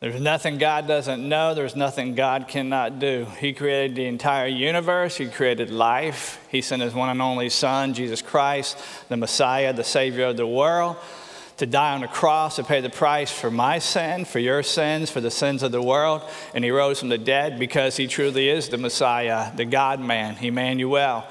There's nothing God doesn't know, there's nothing God cannot do. He created the entire universe, He created life. He sent His one and only Son, Jesus Christ, the Messiah, the Savior of the world, to die on the cross to pay the price for my sin, for your sins, for the sins of the world. And He rose from the dead because He truly is the Messiah, the God man, Emmanuel.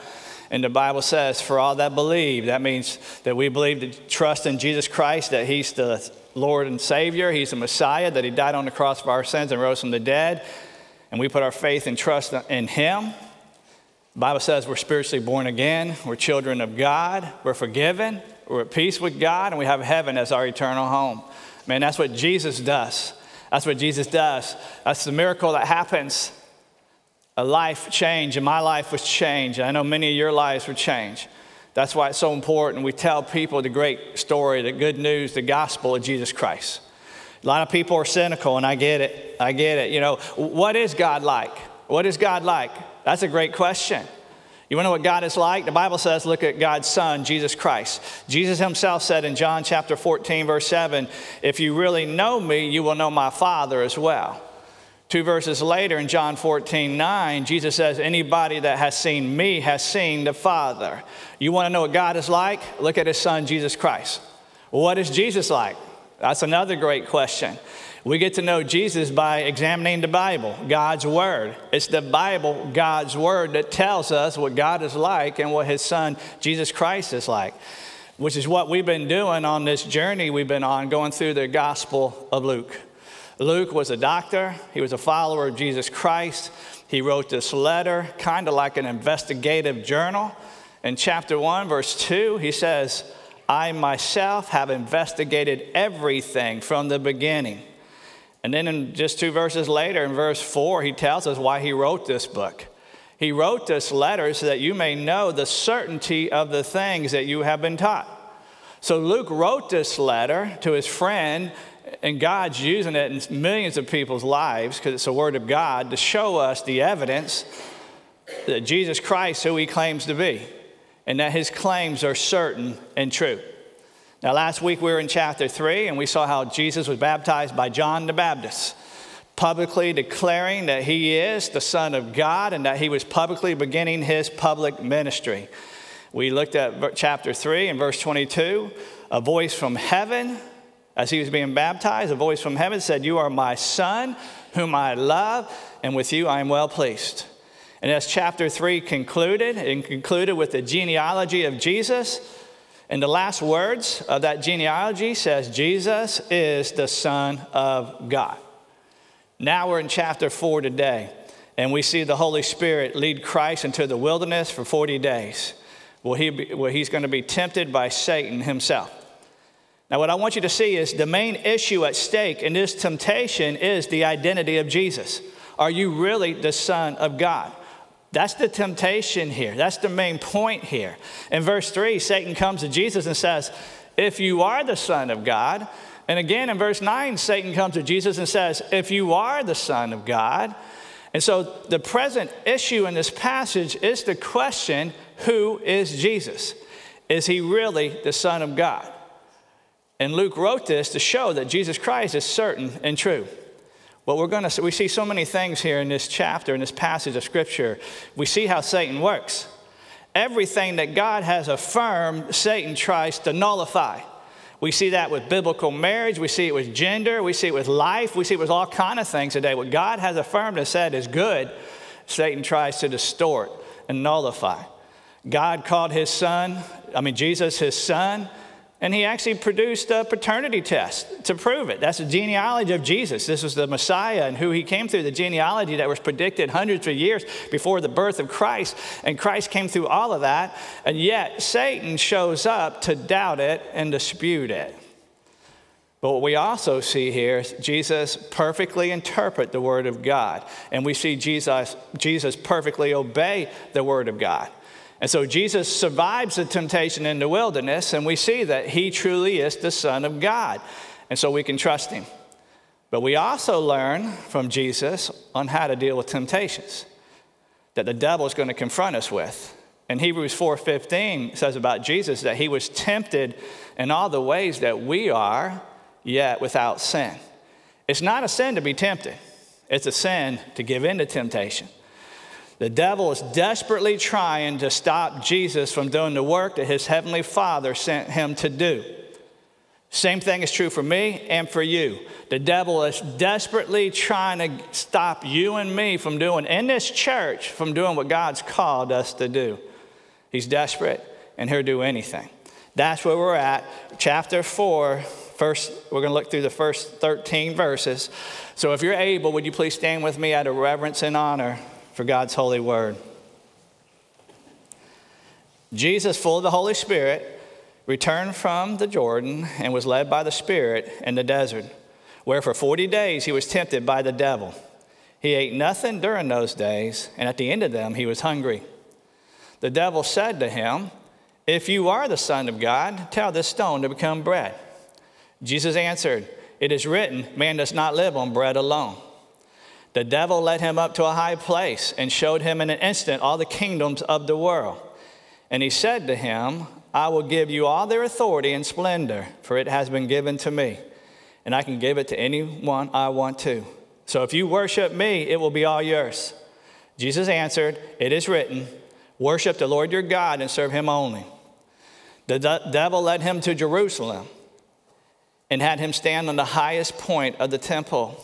And the Bible says, for all that believe, that means that we believe to trust in Jesus Christ, that He's the Lord and Savior. He's the Messiah, that He died on the cross for our sins and rose from the dead. And we put our faith and trust in Him. The Bible says we're spiritually born again, we're children of God, we're forgiven, we're at peace with God, and we have heaven as our eternal home. Man, that's what Jesus does. That's what Jesus does. That's the miracle that happens. A life change, and my life was changed. I know many of your lives were changed. That's why it's so important. We tell people the great story, the good news, the gospel of Jesus Christ. A lot of people are cynical, and I get it. I get it. You know, what is God like? What is God like? That's a great question. You want to know what God is like? The Bible says, look at God's Son, Jesus Christ. Jesus himself said in John chapter 14, verse 7, if you really know me, you will know my Father as well. Two verses later in John 14, 9, Jesus says, Anybody that has seen me has seen the Father. You want to know what God is like? Look at his son, Jesus Christ. what is Jesus like? That's another great question. We get to know Jesus by examining the Bible, God's Word. It's the Bible, God's Word, that tells us what God is like and what His Son, Jesus Christ, is like, which is what we've been doing on this journey we've been on, going through the Gospel of Luke. Luke was a doctor, he was a follower of Jesus Christ. He wrote this letter, kind of like an investigative journal. In chapter 1, verse 2, he says, I myself have investigated everything from the beginning. And then in just two verses later, in verse 4, he tells us why he wrote this book. He wrote this letter so that you may know the certainty of the things that you have been taught. So Luke wrote this letter to his friend and God's using it in millions of people's lives because it's the Word of God to show us the evidence that Jesus Christ, who He claims to be, and that His claims are certain and true. Now, last week we were in chapter 3 and we saw how Jesus was baptized by John the Baptist, publicly declaring that He is the Son of God and that He was publicly beginning His public ministry. We looked at chapter 3 and verse 22. A voice from heaven as he was being baptized, a voice from heaven said, You are my son, whom I love, and with you I am well pleased. And as chapter 3 concluded, it concluded with the genealogy of Jesus. And the last words of that genealogy says, Jesus is the Son of God. Now we're in chapter 4 today, and we see the Holy Spirit lead Christ into the wilderness for 40 days, where, he be, where he's going to be tempted by Satan himself. Now, what I want you to see is the main issue at stake in this temptation is the identity of Jesus. Are you really the Son of God? That's the temptation here. That's the main point here. In verse 3, Satan comes to Jesus and says, If you are the Son of God, and again in verse 9, Satan comes to Jesus and says, If you are the Son of God. And so the present issue in this passage is the question who is Jesus? Is he really the Son of God? And Luke wrote this to show that Jesus Christ is certain and true. But we're going to we see so many things here in this chapter, in this passage of Scripture. We see how Satan works. Everything that God has affirmed, Satan tries to nullify. We see that with biblical marriage. We see it with gender. We see it with life. We see it with all kind of things today. What God has affirmed and said is good, Satan tries to distort and nullify. God called his son, I mean, Jesus, his son. And he actually produced a paternity test to prove it. That's the genealogy of Jesus. This was the Messiah and who he came through, the genealogy that was predicted hundreds of years before the birth of Christ. And Christ came through all of that. And yet, Satan shows up to doubt it and dispute it. But what we also see here is Jesus perfectly interpret the Word of God. And we see Jesus, Jesus perfectly obey the Word of God. And so Jesus survives the temptation in the wilderness, and we see that he truly is the Son of God. And so we can trust him. But we also learn from Jesus on how to deal with temptations that the devil is going to confront us with. And Hebrews 4:15 says about Jesus that he was tempted in all the ways that we are, yet without sin. It's not a sin to be tempted, it's a sin to give in to temptation. The devil is desperately trying to stop Jesus from doing the work that his heavenly Father sent him to do. Same thing is true for me and for you. The devil is desperately trying to stop you and me from doing, in this church, from doing what God's called us to do. He's desperate and he'll do anything. That's where we're at. Chapter 4, first, we're going to look through the first 13 verses. So if you're able, would you please stand with me out of reverence and honor for God's holy word? Jesus, full of the Holy Spirit, returned from the Jordan and was led by the Spirit in the desert, where for 40 days he was tempted by the devil. He ate nothing during those days, and at the end of them he was hungry. The devil said to him, If you are the Son of God, tell this stone to become bread. Jesus answered, It is written, Man does not live on bread alone. The devil led him up to a high place and showed him in an instant all the kingdoms of the world. And he said to him, I will give you all their authority and splendor, for it has been given to me, and I can give it to anyone I want to. So if you worship me, it will be all yours. Jesus answered, It is written, Worship the Lord your God and serve him only. The de- devil led him to Jerusalem and had him stand on the highest point of the temple.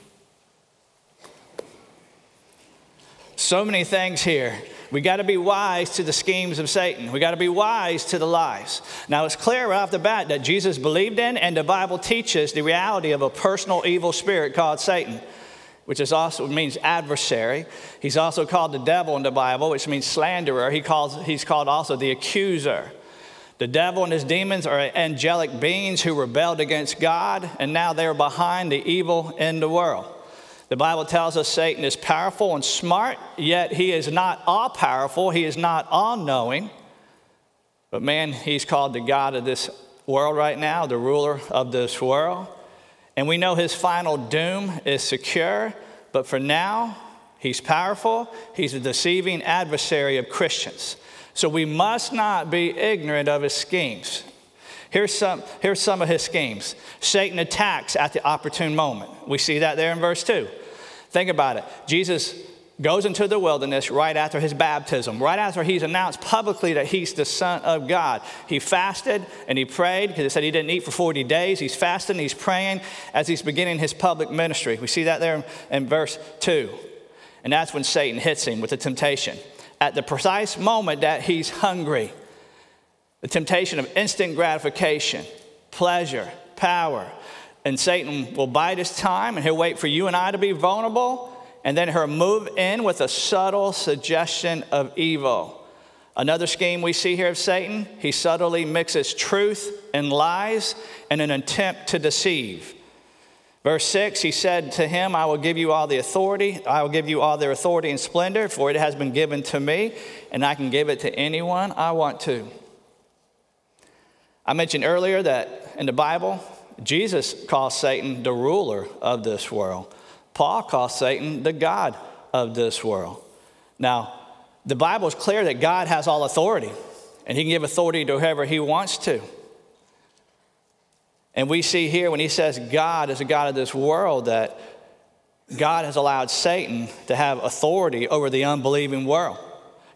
So many things here we got to be wise to the schemes of Satan. We got to be wise to the lies. Now, it's clear right off the bat that Jesus believed in, and the Bible teaches the reality of a personal evil spirit called Satan, which is also means adversary. He's also called the devil in the Bible, which means slanderer. He calls, he's called also the accuser. The devil and his demons are angelic beings who rebelled against God, and now they're behind the evil in the world. The Bible tells us Satan is powerful and smart, yet he is not all powerful, he is not all knowing. But man, he's called the God of this world right now, the ruler of this world. And we know his final doom is secure, but for now, he's powerful. He's a deceiving adversary of Christians. So we must not be ignorant of his schemes. Here's some, here's some of his schemes Satan attacks at the opportune moment. We see that there in verse 2. Think about it. Jesus goes into the wilderness right after his baptism, right after he's announced publicly that he's the Son of God. He fasted and he prayed because it said he didn't eat for 40 days. He's fasting, he's praying as he's beginning his public ministry. We see that there in verse 2. And that's when Satan hits him with the temptation. At the precise moment that he's hungry, the temptation of instant gratification, pleasure, power, and Satan will bide his time and he'll wait for you and I to be vulnerable, and then he'll move in with a subtle suggestion of evil. Another scheme we see here of Satan, he subtly mixes truth and lies in an attempt to deceive. Verse 6, he said to him, I will give you all the authority. I will give you all their authority and splendor, for it has been given to me, and I can give it to anyone I want to. I mentioned earlier that in the Bible, Jesus calls Satan the ruler of this world. Paul calls Satan the God of this world. Now, the Bible is clear that God has all authority, and he can give authority to whoever he wants to. And we see here when he says God is a God of this world that God has allowed Satan to have authority over the unbelieving world.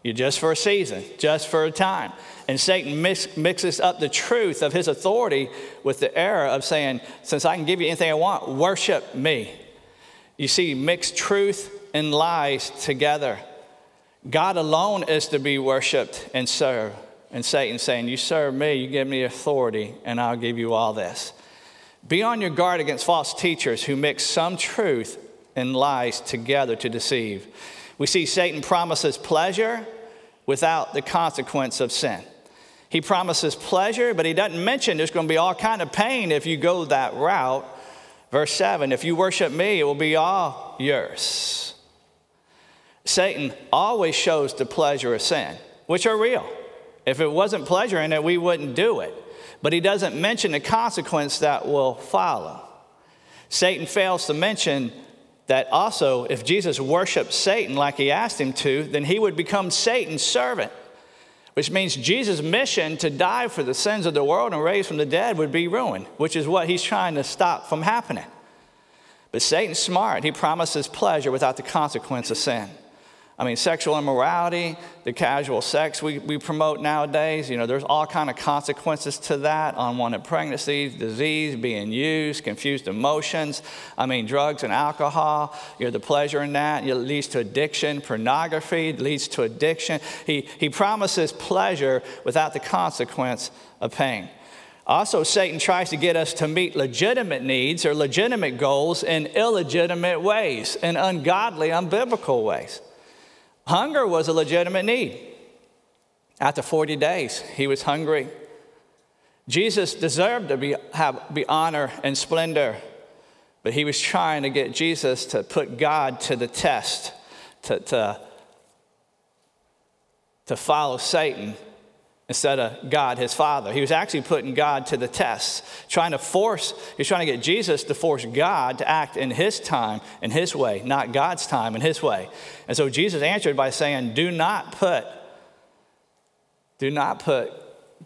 You're just for a season, just for a time. And Satan mix, mixes up the truth of his authority with the error of saying, since I can give you anything I want, worship me. You see, mix truth and lies together. God alone is to be worshiped and served. And Satan saying, You serve me, you give me authority, and I'll give you all this. Be on your guard against false teachers who mix some truth and lies together to deceive. We see Satan promises pleasure without the consequence of sin. He promises pleasure, but he doesn't mention there's going to be all kind of pain if you go that route. Verse 7 If you worship me, it will be all yours. Satan always shows the pleasure of sin, which are real. If it wasn't pleasure in it, we wouldn't do it. But he doesn't mention the consequence that will follow. Satan fails to mention that also, if Jesus worshiped Satan like he asked him to, then he would become Satan's servant, which means Jesus' mission to die for the sins of the world and raise from the dead would be ruined, which is what he's trying to stop from happening. But Satan's smart. He promises pleasure without the consequence of sin. I mean, sexual immorality, the casual sex we, we promote nowadays, you know, there's all kind of consequences to that, unwanted pregnancies, disease, being used, confused emotions. I mean, drugs and alcohol, you know, the pleasure in that it leads to addiction. Pornography leads to addiction. He, he promises pleasure without the consequence of pain. Also, Satan tries to get us to meet legitimate needs or legitimate goals in illegitimate ways, in ungodly, unbiblical ways. Hunger was a legitimate need. After 40 days, he was hungry. Jesus deserved to be, have, be honor and splendor, but he was trying to get Jesus to put God to the test, to, to, to follow Satan instead of God, his father. He was actually putting God to the test, trying to force, he was trying to get Jesus to force God to act in his time, in his way, not God's time, in his way. And so Jesus answered by saying, Do not put, do not put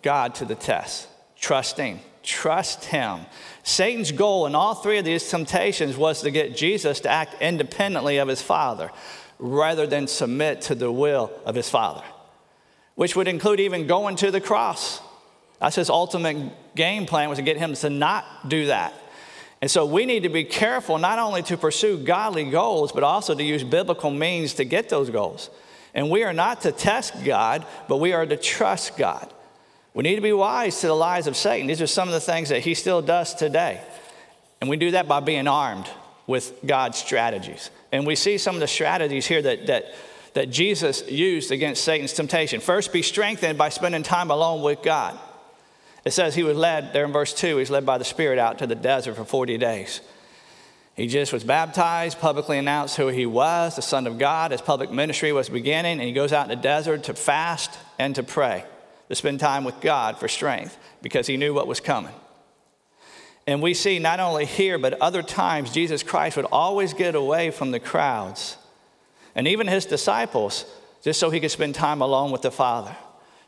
God to the test. Trusting, trust him. Satan's goal in all three of these temptations was to get Jesus to act independently of his father rather than submit to the will of his father which would include even going to the cross. That's his ultimate game plan was to get him to not do that. And so we need to be careful not only to pursue godly goals, but also to use biblical means to get those goals. And we are not to test God, but we are to trust God. We need to be wise to the lies of Satan. These are some of the things that he still does today. And we do that by being armed with God's strategies. And we see some of the strategies here that, that that Jesus used against Satan's temptation. First, be strengthened by spending time alone with God. It says he was led, there in verse 2, he's led by the Spirit out to the desert for 40 days. He just was baptized, publicly announced who he was, the Son of God. His public ministry was beginning, and he goes out in the desert to fast and to pray, to spend time with God for strength, because he knew what was coming. And we see not only here, but other times, Jesus Christ would always get away from the crowds and even his disciples, just so he could spend time alone with the Father,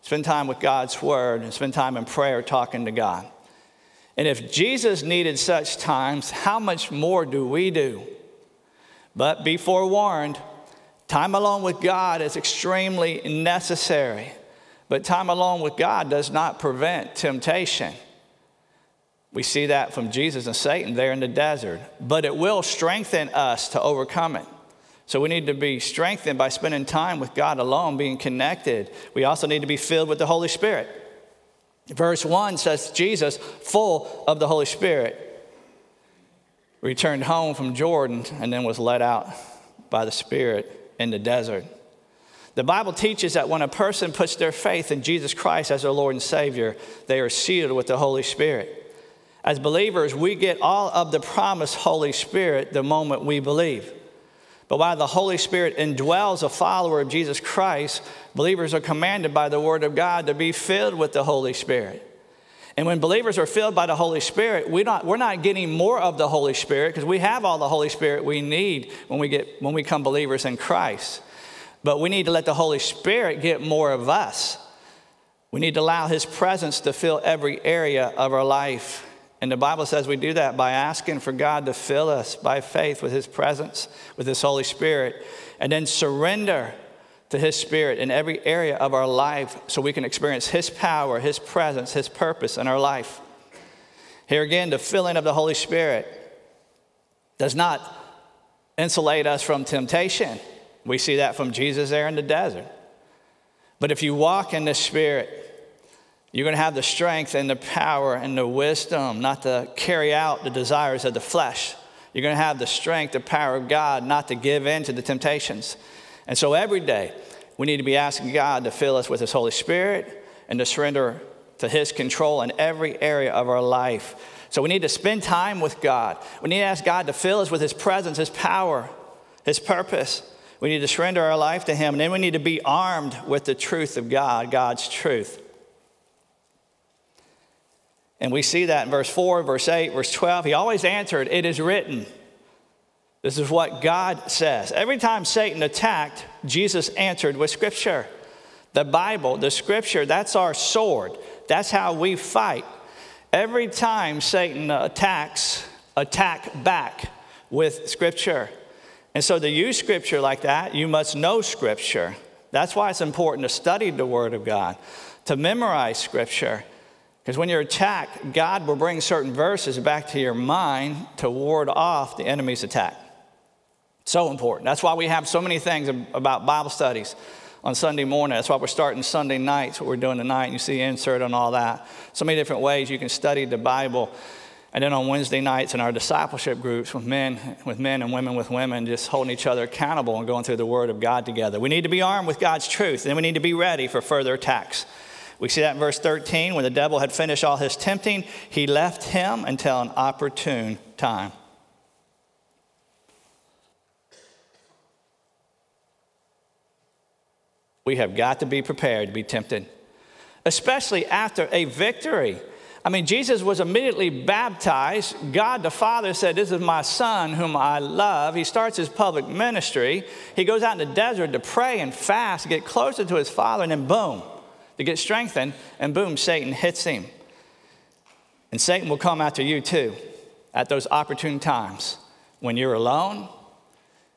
spend time with God's Word, and spend time in prayer talking to God. And if Jesus needed such times, how much more do we do? But be forewarned time alone with God is extremely necessary. But time alone with God does not prevent temptation. We see that from Jesus and Satan there in the desert, but it will strengthen us to overcome it. So we need to be strengthened by spending time with God alone, being connected. We also need to be filled with the Holy Spirit. Verse 1 says, Jesus, full of the Holy Spirit, returned home from Jordan and then was led out by the Spirit in the desert. The Bible teaches that when a person puts their faith in Jesus Christ as their Lord and Savior, they are sealed with the Holy Spirit. As believers, we get all of the promised Holy Spirit the moment we believe. But while the Holy Spirit indwells a follower of Jesus Christ, believers are commanded by the Word of God to be filled with the Holy Spirit. And when believers are filled by the Holy Spirit, we're not, we're not getting more of the Holy Spirit because we have all the Holy Spirit we need when we, get, when we become believers in Christ. But we need to let the Holy Spirit get more of us. We need to allow His presence to fill every area of our life. And the Bible says we do that by asking for God to fill us by faith with His presence, with His Holy Spirit, and then surrender to His Spirit in every area of our life so we can experience His power, His presence, His purpose in our life. Here again, the filling of the Holy Spirit does not insulate us from temptation. We see that from Jesus there in the desert. But if you walk in the Spirit, you're going to have the strength and the power and the wisdom not to carry out the desires of the flesh. You're going to have the strength, the power of God not to give in to the temptations. And so every day, we need to be asking God to fill us with His Holy Spirit and to surrender to His control in every area of our life. So we need to spend time with God. We need to ask God to fill us with His presence, His power, His purpose. We need to surrender our life to Him, and then we need to be armed with the truth of God, God's truth. And we see that in verse 4, verse 8, verse 12. He always answered, It is written. This is what God says. Every time Satan attacked, Jesus answered with Scripture. The Bible, the Scripture, that's our sword. That's how we fight. Every time Satan attacks, attack back with Scripture. And so to use Scripture like that, you must know Scripture. That's why it's important to study the Word of God, to memorize Scripture. Because when you're attacked, God will bring certain verses back to your mind to ward off the enemy's attack. So important. That's why we have so many things about Bible studies on Sunday morning. That's why we're starting Sunday nights, what we're doing tonight. You see insert on all that. So many different ways you can study the Bible. And then on Wednesday nights in our discipleship groups with men, with men and women with women, just holding each other accountable and going through the Word of God together. We need to be armed with God's truth, and we need to be ready for further attacks. We see that in verse 13. When the devil had finished all his tempting, he left him until an opportune time. We have got to be prepared to be tempted, especially after a victory. I mean, Jesus was immediately baptized. God the Father said, This is my Son whom I love. He starts his public ministry. He goes out in the desert to pray and fast, get closer to his Father, and then boom, to get strengthened, and boom, Satan hits him. And Satan will come after you too at those opportune times when you're alone,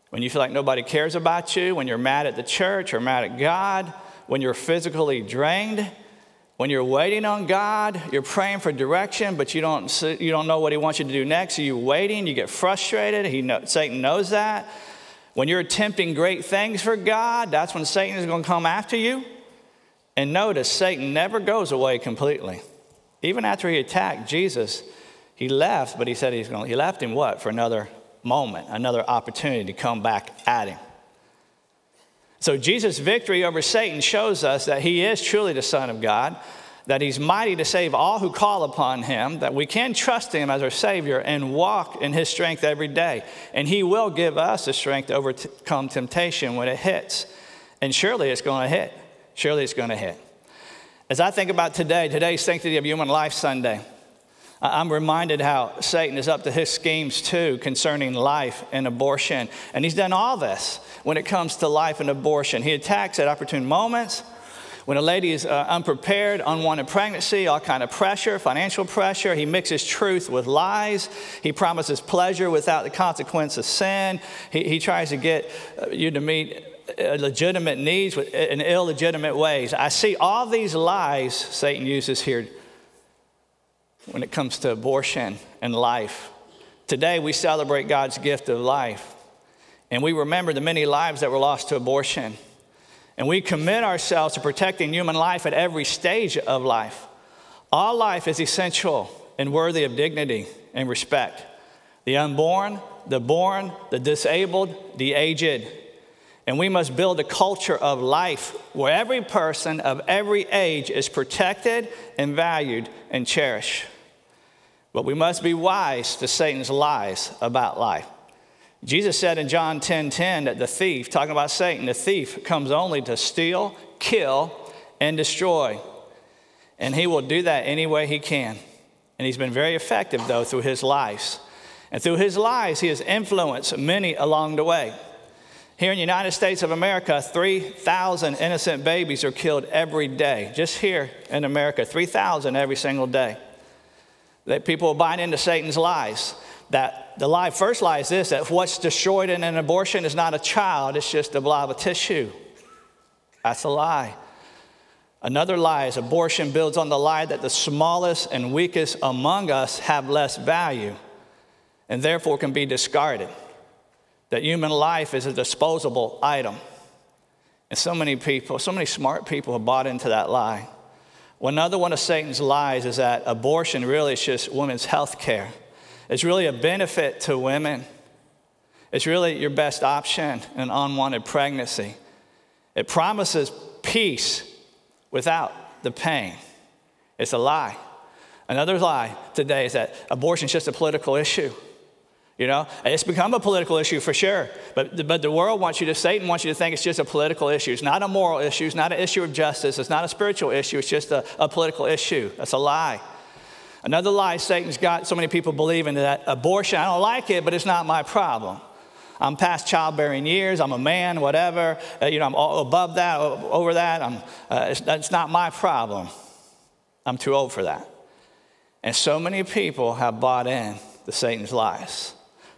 when you feel like nobody cares about you, when you're mad at the church or mad at God, when you're physically drained, when you're waiting on God, you're praying for direction, but you don't, you don't know what He wants you to do next. So you're waiting, you get frustrated. He know, Satan knows that. When you're attempting great things for God, that's when Satan is going to come after you. And notice, Satan never goes away completely. Even after he attacked Jesus, he left, but he said he's going. He left him what for another moment, another opportunity to come back at him. So Jesus' victory over Satan shows us that he is truly the Son of God, that he's mighty to save all who call upon him, that we can trust him as our Savior and walk in his strength every day. And he will give us the strength to overcome temptation when it hits. And surely it's going to hit. Surely it's going to hit. As I think about today, today's Sanctity of Human Life Sunday, I'm reminded how Satan is up to his schemes too concerning life and abortion. And he's done all this when it comes to life and abortion. He attacks at opportune moments. When a lady is uh, unprepared, unwanted pregnancy, all kind of pressure, financial pressure, he mixes truth with lies. He promises pleasure without the consequence of sin. He, he tries to get uh, you to meet legitimate needs in illegitimate ways. I see all these lies Satan uses here when it comes to abortion and life. Today, we celebrate God's gift of life, and we remember the many lives that were lost to abortion. And we commit ourselves to protecting human life at every stage of life. All life is essential and worthy of dignity and respect. The unborn, the born, the disabled, the aged. And we must build a culture of life where every person of every age is protected and valued and cherished. But we must be wise to Satan's lies about life. Jesus said in John 10 10 that the thief, talking about Satan, the thief comes only to steal, kill, and destroy. And he will do that any way he can. And he's been very effective, though, through his lies. And through his lies, he has influenced many along the way. Here in the United States of America, 3,000 innocent babies are killed every day. Just here in America, 3,000 every single day that people are buying into Satan's lies. That the lie, first lie is this that what's destroyed in an abortion is not a child, it's just a blob of tissue. That's a lie. Another lie is abortion builds on the lie that the smallest and weakest among us have less value and therefore can be discarded. That human life is a disposable item. And so many people, so many smart people have bought into that lie. Well, another one of Satan's lies is that abortion really is just women's health care. It's really a benefit to women. It's really your best option in unwanted pregnancy. It promises peace without the pain. It's a lie. Another lie today is that abortion is just a political issue. You know, it's become a political issue for sure. But, but the world wants you to, Satan wants you to think it's just a political issue. It's not a moral issue. It's not an issue of justice. It's not a spiritual issue. It's just a, a political issue. That's a lie. Another lie Satan's got so many people believing that abortion, I don't like it, but it's not my problem. I'm past childbearing years. I'm a man, whatever. Uh, you know, I'm above that, over that. I'm, uh, it's, not my problem. I'm too old for that. And so many people have bought in to Satan's lies.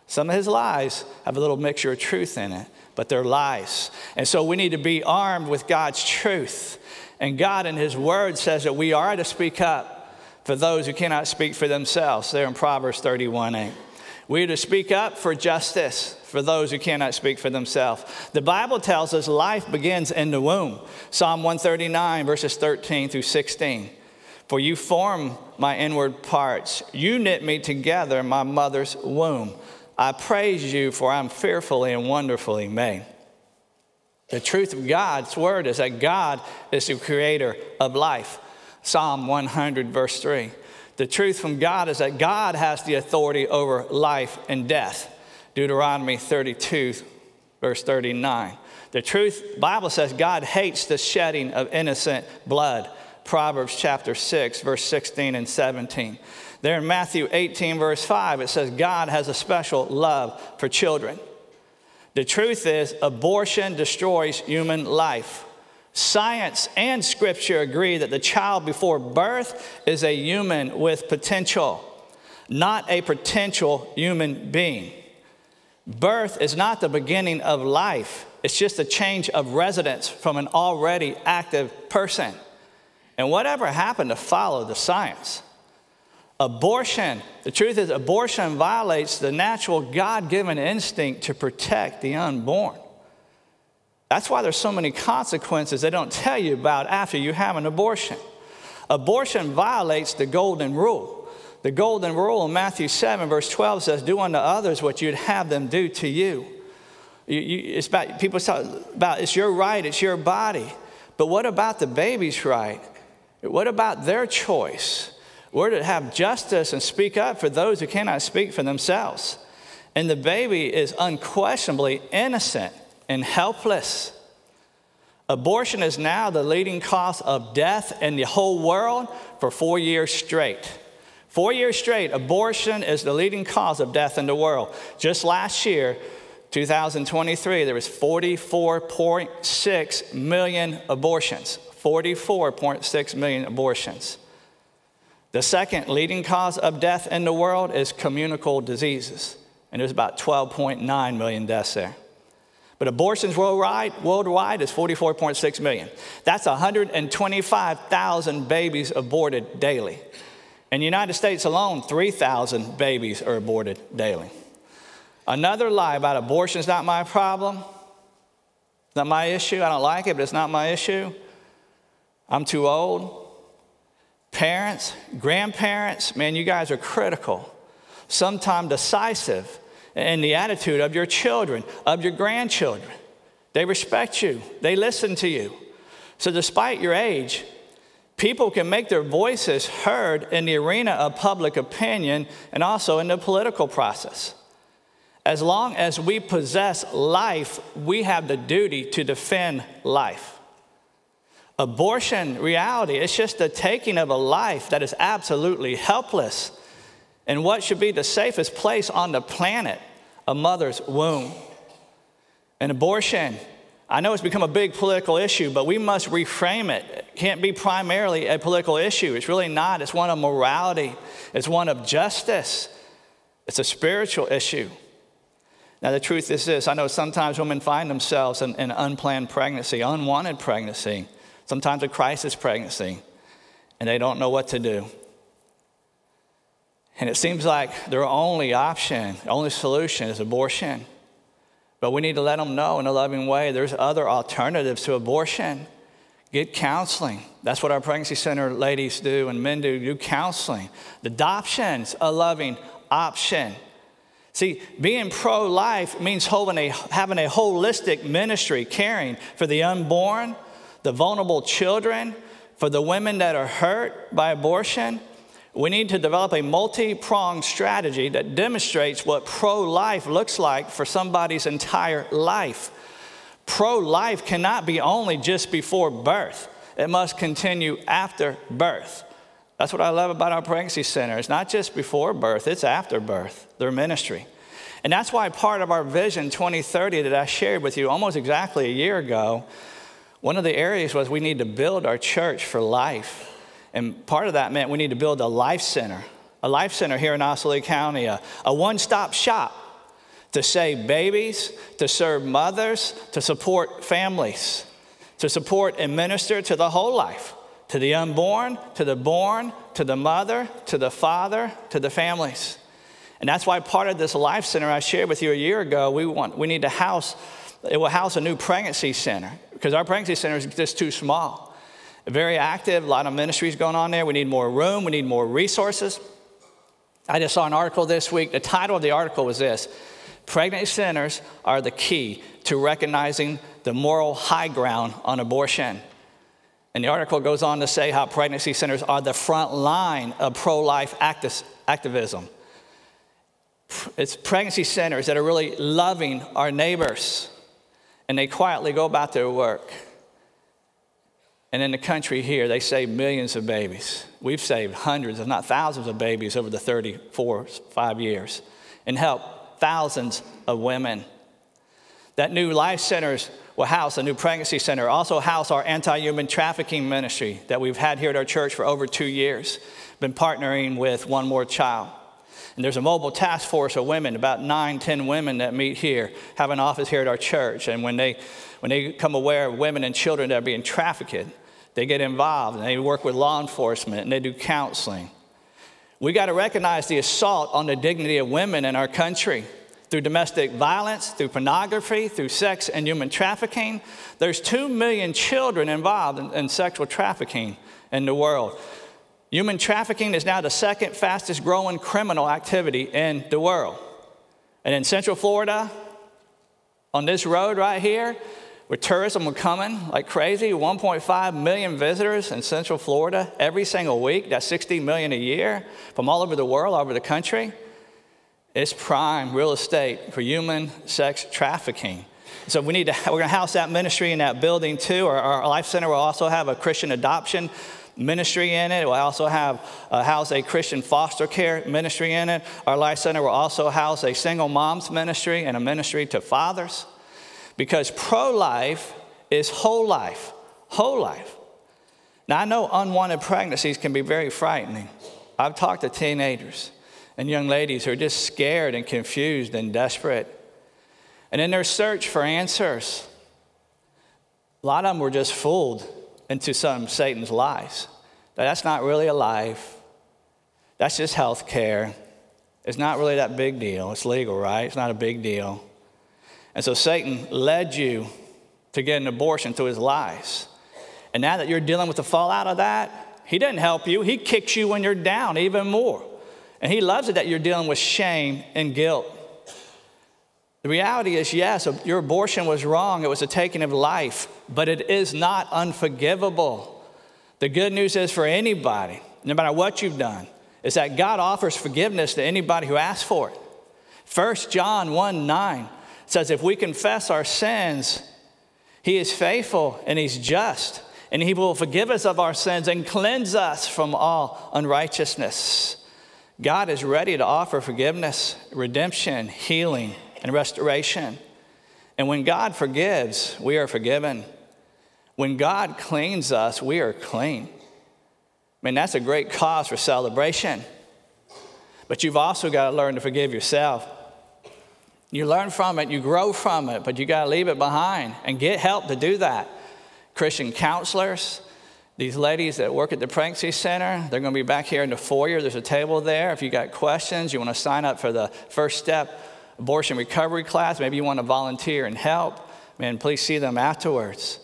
Some of his lies have a little mixture of truth in it, but they're lies. And so we need to be armed with God's truth. And God in his word says that we are to speak up for those who cannot speak for themselves. There in Proverbs 31 8. We are to speak up for justice for those who cannot speak for themselves. The Bible tells us life begins in the womb. Psalm 139, verses 13 through 16. For you form my inward parts, you knit me together in my mother's womb. I praise you, for I'm fearfully and wonderfully made. The truth of God's word is that God is the creator of life. Psalm 100, verse 3. The truth from God is that God has the authority over life and death. Deuteronomy 32, verse 39. The truth, Bible says God hates the shedding of innocent blood. Proverbs chapter 6, verse 16 and 17. There in Matthew 18, verse 5, it says God has a special love for children. The truth is, abortion destroys human life. Science and scripture agree that the child before birth is a human with potential, not a potential human being. Birth is not the beginning of life, it's just a change of residence from an already active person. And whatever happened to follow the science? Abortion, the truth is, abortion violates the natural God given instinct to protect the unborn. That's why there's so many consequences they don't tell you about after you have an abortion. Abortion violates the golden rule. The golden rule in Matthew 7, verse 12 says, Do unto others what you'd have them do to you. you, you it's about, people talk about it's your right, it's your body. But what about the baby's right? What about their choice? We're to have justice and speak up for those who cannot speak for themselves. And the baby is unquestionably innocent and helpless. Abortion is now the leading cause of death in the whole world for four years straight. Four years straight, abortion is the leading cause of death in the world. Just last year, 2023, there was 44.6 million abortions. 44.6 million abortions. The second leading cause of death in the world is communicable diseases, and there's about 12.9 million deaths there. But abortions worldwide, worldwide is 44.6 million. That's 125,000 babies aborted daily. In the United States alone, 3,000 babies are aborted daily. Another lie about abortion is not my problem. It's not my issue. I don't like it, but it's not my issue. I'm too old. Parents, grandparents, man, you guys are critical, sometimes decisive in the attitude of your children, of your grandchildren. They respect you, they listen to you. So, despite your age, people can make their voices heard in the arena of public opinion and also in the political process. As long as we possess life, we have the duty to defend life. Abortion reality, it's just the taking of a life that is absolutely helpless in what should be the safest place on the planet, a mother's womb. And abortion, I know it's become a big political issue, but we must reframe it. It can't be primarily a political issue. It's really not. It's one of morality, it's one of justice, it's a spiritual issue. Now, the truth is this I know sometimes women find themselves in, in unplanned pregnancy, unwanted pregnancy sometimes a crisis pregnancy, and they don't know what to do. And it seems like their only option, only solution is abortion. But we need to let them know in a loving way there's other alternatives to abortion. Get counseling. That's what our pregnancy center ladies do and men do, do counseling. The adoption's a loving option. See, being pro life means a, having a holistic ministry, caring for the unborn, the vulnerable children, for the women that are hurt by abortion. we need to develop a multi pronged strategy that demonstrates what pro life looks like for somebody's entire life. Pro life cannot be only just before birth, it must continue after birth. That's what I love about our pregnancy center. It's not just before birth, it's after birth, their ministry. And that's why part of our vision 2030 that I shared with you almost exactly a year ago, one of the areas was we need to build our church for life. And part of that meant we need to build a life center, a life center here in Osceola County, a, a one stop shop to save babies, to serve mothers, to support families, to support and minister to the whole life, to the unborn, to the born, to the mother, to the father, to the families. And that's why part of this life center I shared with you a year ago, we want we need to house it will house a new pregnancy center because our pregnancy center is just too small very active, a lot of ministries going on there. We need more room, we need more resources. I just saw an article this week. The title of the article was this Pregnancy centers are the key to recognizing the moral high ground on abortion. And the article goes on to say how pregnancy centers are the front line of pro life activism. It's pregnancy centers that are really loving our neighbors, and they quietly go about their work. And in the country here, they save millions of babies. We've saved hundreds, if not thousands, of babies over the 34, five years and helped thousands of women. That new life centers will house a new pregnancy center, also house our anti-human trafficking ministry that we've had here at our church for over two years. Been partnering with One More Child. And there's a mobile task force of women, about nine, ten women that meet here, have an office here at our church. And when they when they become aware of women and children that are being trafficked, they get involved and they work with law enforcement and they do counseling. We got to recognize the assault on the dignity of women in our country through domestic violence, through pornography, through sex and human trafficking. There's 2 million children involved in, in, sexual trafficking in the world. Human trafficking is now the second fastest growing criminal activity in the world. And in Central Florida, on this road right here, where tourism were coming like crazy 1.5 million visitors in central florida every single week. That's 60 million a year from all over the world all over the country. It's prime real estate for human sex trafficking. So we need to we're going to house that ministry in that building too. Our, our life center will also have a christian adoption ministry in it. Will also have uh, house a Christian foster care ministry in it. Our life center will also house a single moms ministry and a ministry to fathers because pro life is whole life, whole life. Now, I know unwanted pregnancies can be very frightening. I've talked to teenagers and young ladies who are just scared and confused and desperate. And in their search for answers, a lot of them were just fooled into some Satan's lies. That that's not really a life. That's just health care. It's not really that big deal. It's legal, right? It's not a big deal. And so Satan led you to get an abortion through his lies. And now that you're dealing with the fallout of that, he didn't help you. He kicks you when you're down even more. And he loves it that you're dealing with shame and guilt. The reality is, yes, your abortion was wrong. It was a taking of life, but it is not unforgivable. The good news is for anybody, no matter what you've done, is that God offers forgiveness to anybody who asks for it. 1 John 1 9 says, if we confess our sins, he is faithful and he's just, and he will forgive us of our sins and cleanse us from all unrighteousness. God is ready to offer forgiveness, redemption, healing, and restoration. And when God forgives, we are forgiven. When God cleans us, we are clean. I mean, that's a great cause for celebration. But you've also got to learn to forgive yourself. You learn from it, you grow from it, but you got to leave it behind and get help to do that. Christian counselors, these ladies that work at the pregnancy center, they're going to be back here in the foyer. There's a table there. If you got questions, you want to sign up for the first step abortion recovery class, maybe you want to volunteer and help, man, please see them afterwards.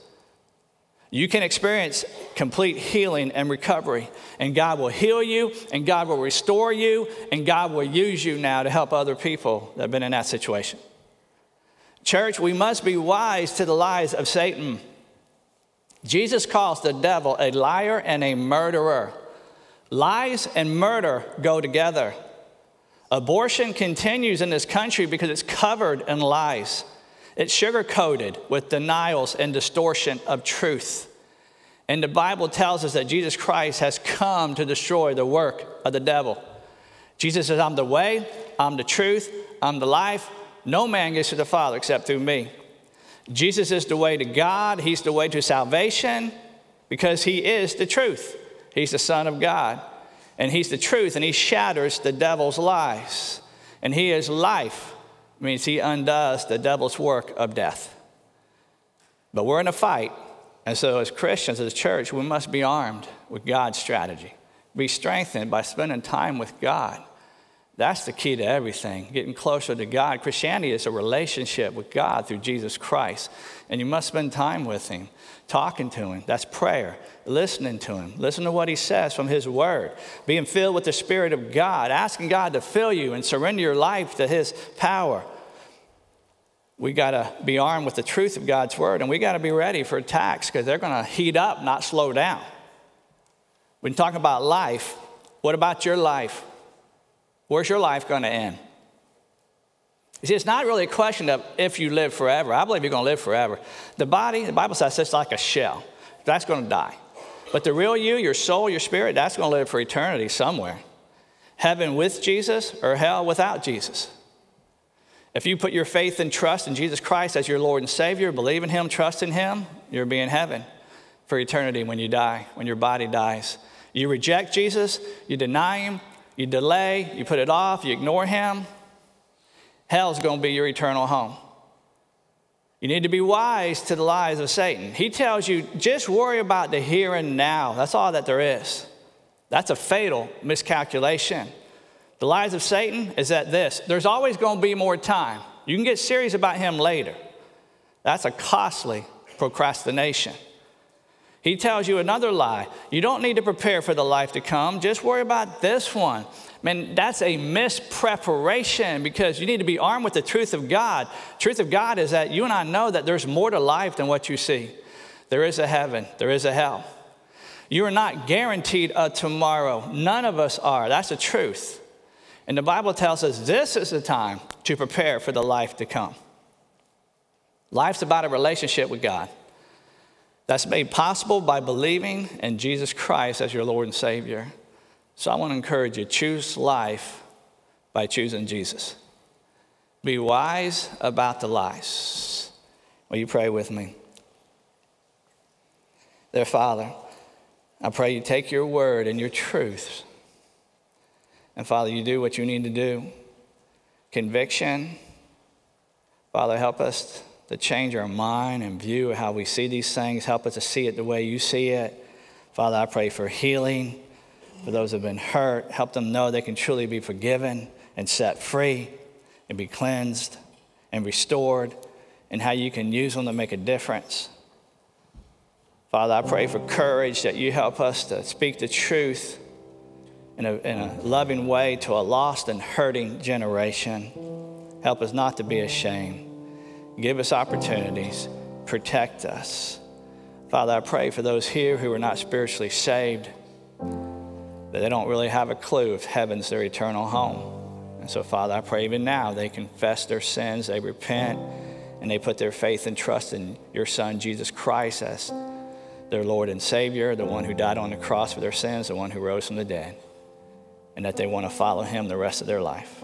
You can experience complete healing and recovery, and God will heal you, and God will restore you, and God will use you now to help other people that have been in that situation. Church, we must be wise to the lies of Satan. Jesus calls the devil a liar and a murderer. Lies and murder go together. Abortion continues in this country because it's covered in lies. It's sugar coated with denials and distortion of truth. And the Bible tells us that Jesus Christ has come to destroy the work of the devil. Jesus says, I'm the way, I'm the truth, I'm the life. No man gets to the Father except through me. Jesus is the way to God, He's the way to salvation because He is the truth. He's the Son of God and He's the truth, and He shatters the devil's lies. And He is life, means He undoes the devil's work of death. But we're in a fight, and so as Christians, as a church, we must be armed with God's strategy, be strengthened by spending time with God. That's the key to everything, getting closer to God. Christianity is a relationship with God through Jesus Christ, and you must spend time with Him, talking to Him. That's prayer, listening to Him, listen to what He says from His Word, being filled with the Spirit of God, asking God to fill you and surrender your life to His power. We got to be armed with the truth of God's Word, and we got to be ready for attacks because they're going to heat up, not slow down. When talking about life, what about your life? Where's your life going to end? You see, it's not really a question of if you live forever. I believe you're going to live forever. The body, the Bible says it's like a shell. That's going to die. But the real you, your soul, your spirit, that's going to live for eternity somewhere. Heaven with Jesus or hell without Jesus. If you put your faith and trust in Jesus Christ as your Lord and Savior, believe in Him, trust in Him, you'll be in heaven for eternity when you die, when your body dies. You reject Jesus, you deny Him, you delay, you put it off, you ignore him, hell's going to be your eternal home. You need to be wise to the lies of Satan. He tells you just worry about the here and now. That's all that there is. That's a fatal miscalculation. The lies of Satan is that this there's always going to be more time. You can get serious about him later. That's a costly procrastination. He tells you another lie. You don't need to prepare for the life to come. Just worry about this one. Man, that's a mispreparation because you need to be armed with the truth of God. Truth of God is that you and I know that there's more to life than what you see. There is a heaven, there is a hell. You are not guaranteed a tomorrow. None of us are. That's the truth. And the Bible tells us this is the time to prepare for the life to come. Life's about a relationship with God. That's made possible by believing in Jesus Christ as your Lord and Savior. So I want to encourage you choose life by choosing Jesus. Be wise about the lies. Will you pray with me? Dear Father, I pray you take your word and your truth. And Father, you do what you need to do. Conviction. Father, help us to change our mind and view how we see these things. Help us to see it the way you see it. Father, I pray for healing for those who have been hurt. Help them know they can truly be forgiven and set free and be cleansed and restored, and how you can use them to make a difference. Father, I pray for courage that you help us to speak the truth in a, in a loving way to a lost and hurting generation. Help us not to be ashamed. Give us opportunities. Protect us. Father, I pray for those here who are not spiritually saved, that they don't really have a clue if heaven's their eternal home. And so, Father, I pray even now they confess their sins, they repent, and they put their faith and trust in your Son, Jesus Christ, as their Lord and Savior, the one who died on the cross for their sins, the one who rose from the dead, and that they want to follow him the rest of their life.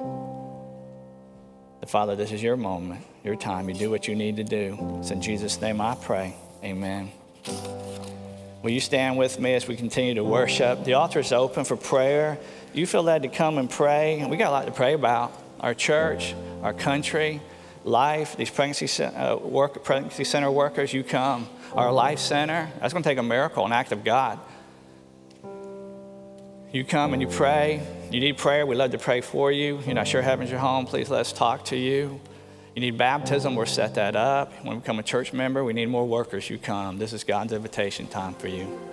Father, this is your moment, your time. You do what you need to do. It's in Jesus' name I pray. Amen. Will you stand with me as we continue to worship? The altar is open for prayer. You feel led to come and pray. We got a lot to pray about our church, our country, life, these pregnancy, uh, work, pregnancy center workers. You come. Our life center. That's going to take a miracle, an act of God. You come and you pray. You need prayer, we love to pray for you. You're not sure heaven's your home, please let's talk to you. You need baptism, we'll set that up. When we become a church member, we need more workers. You come. This is God's invitation time for you.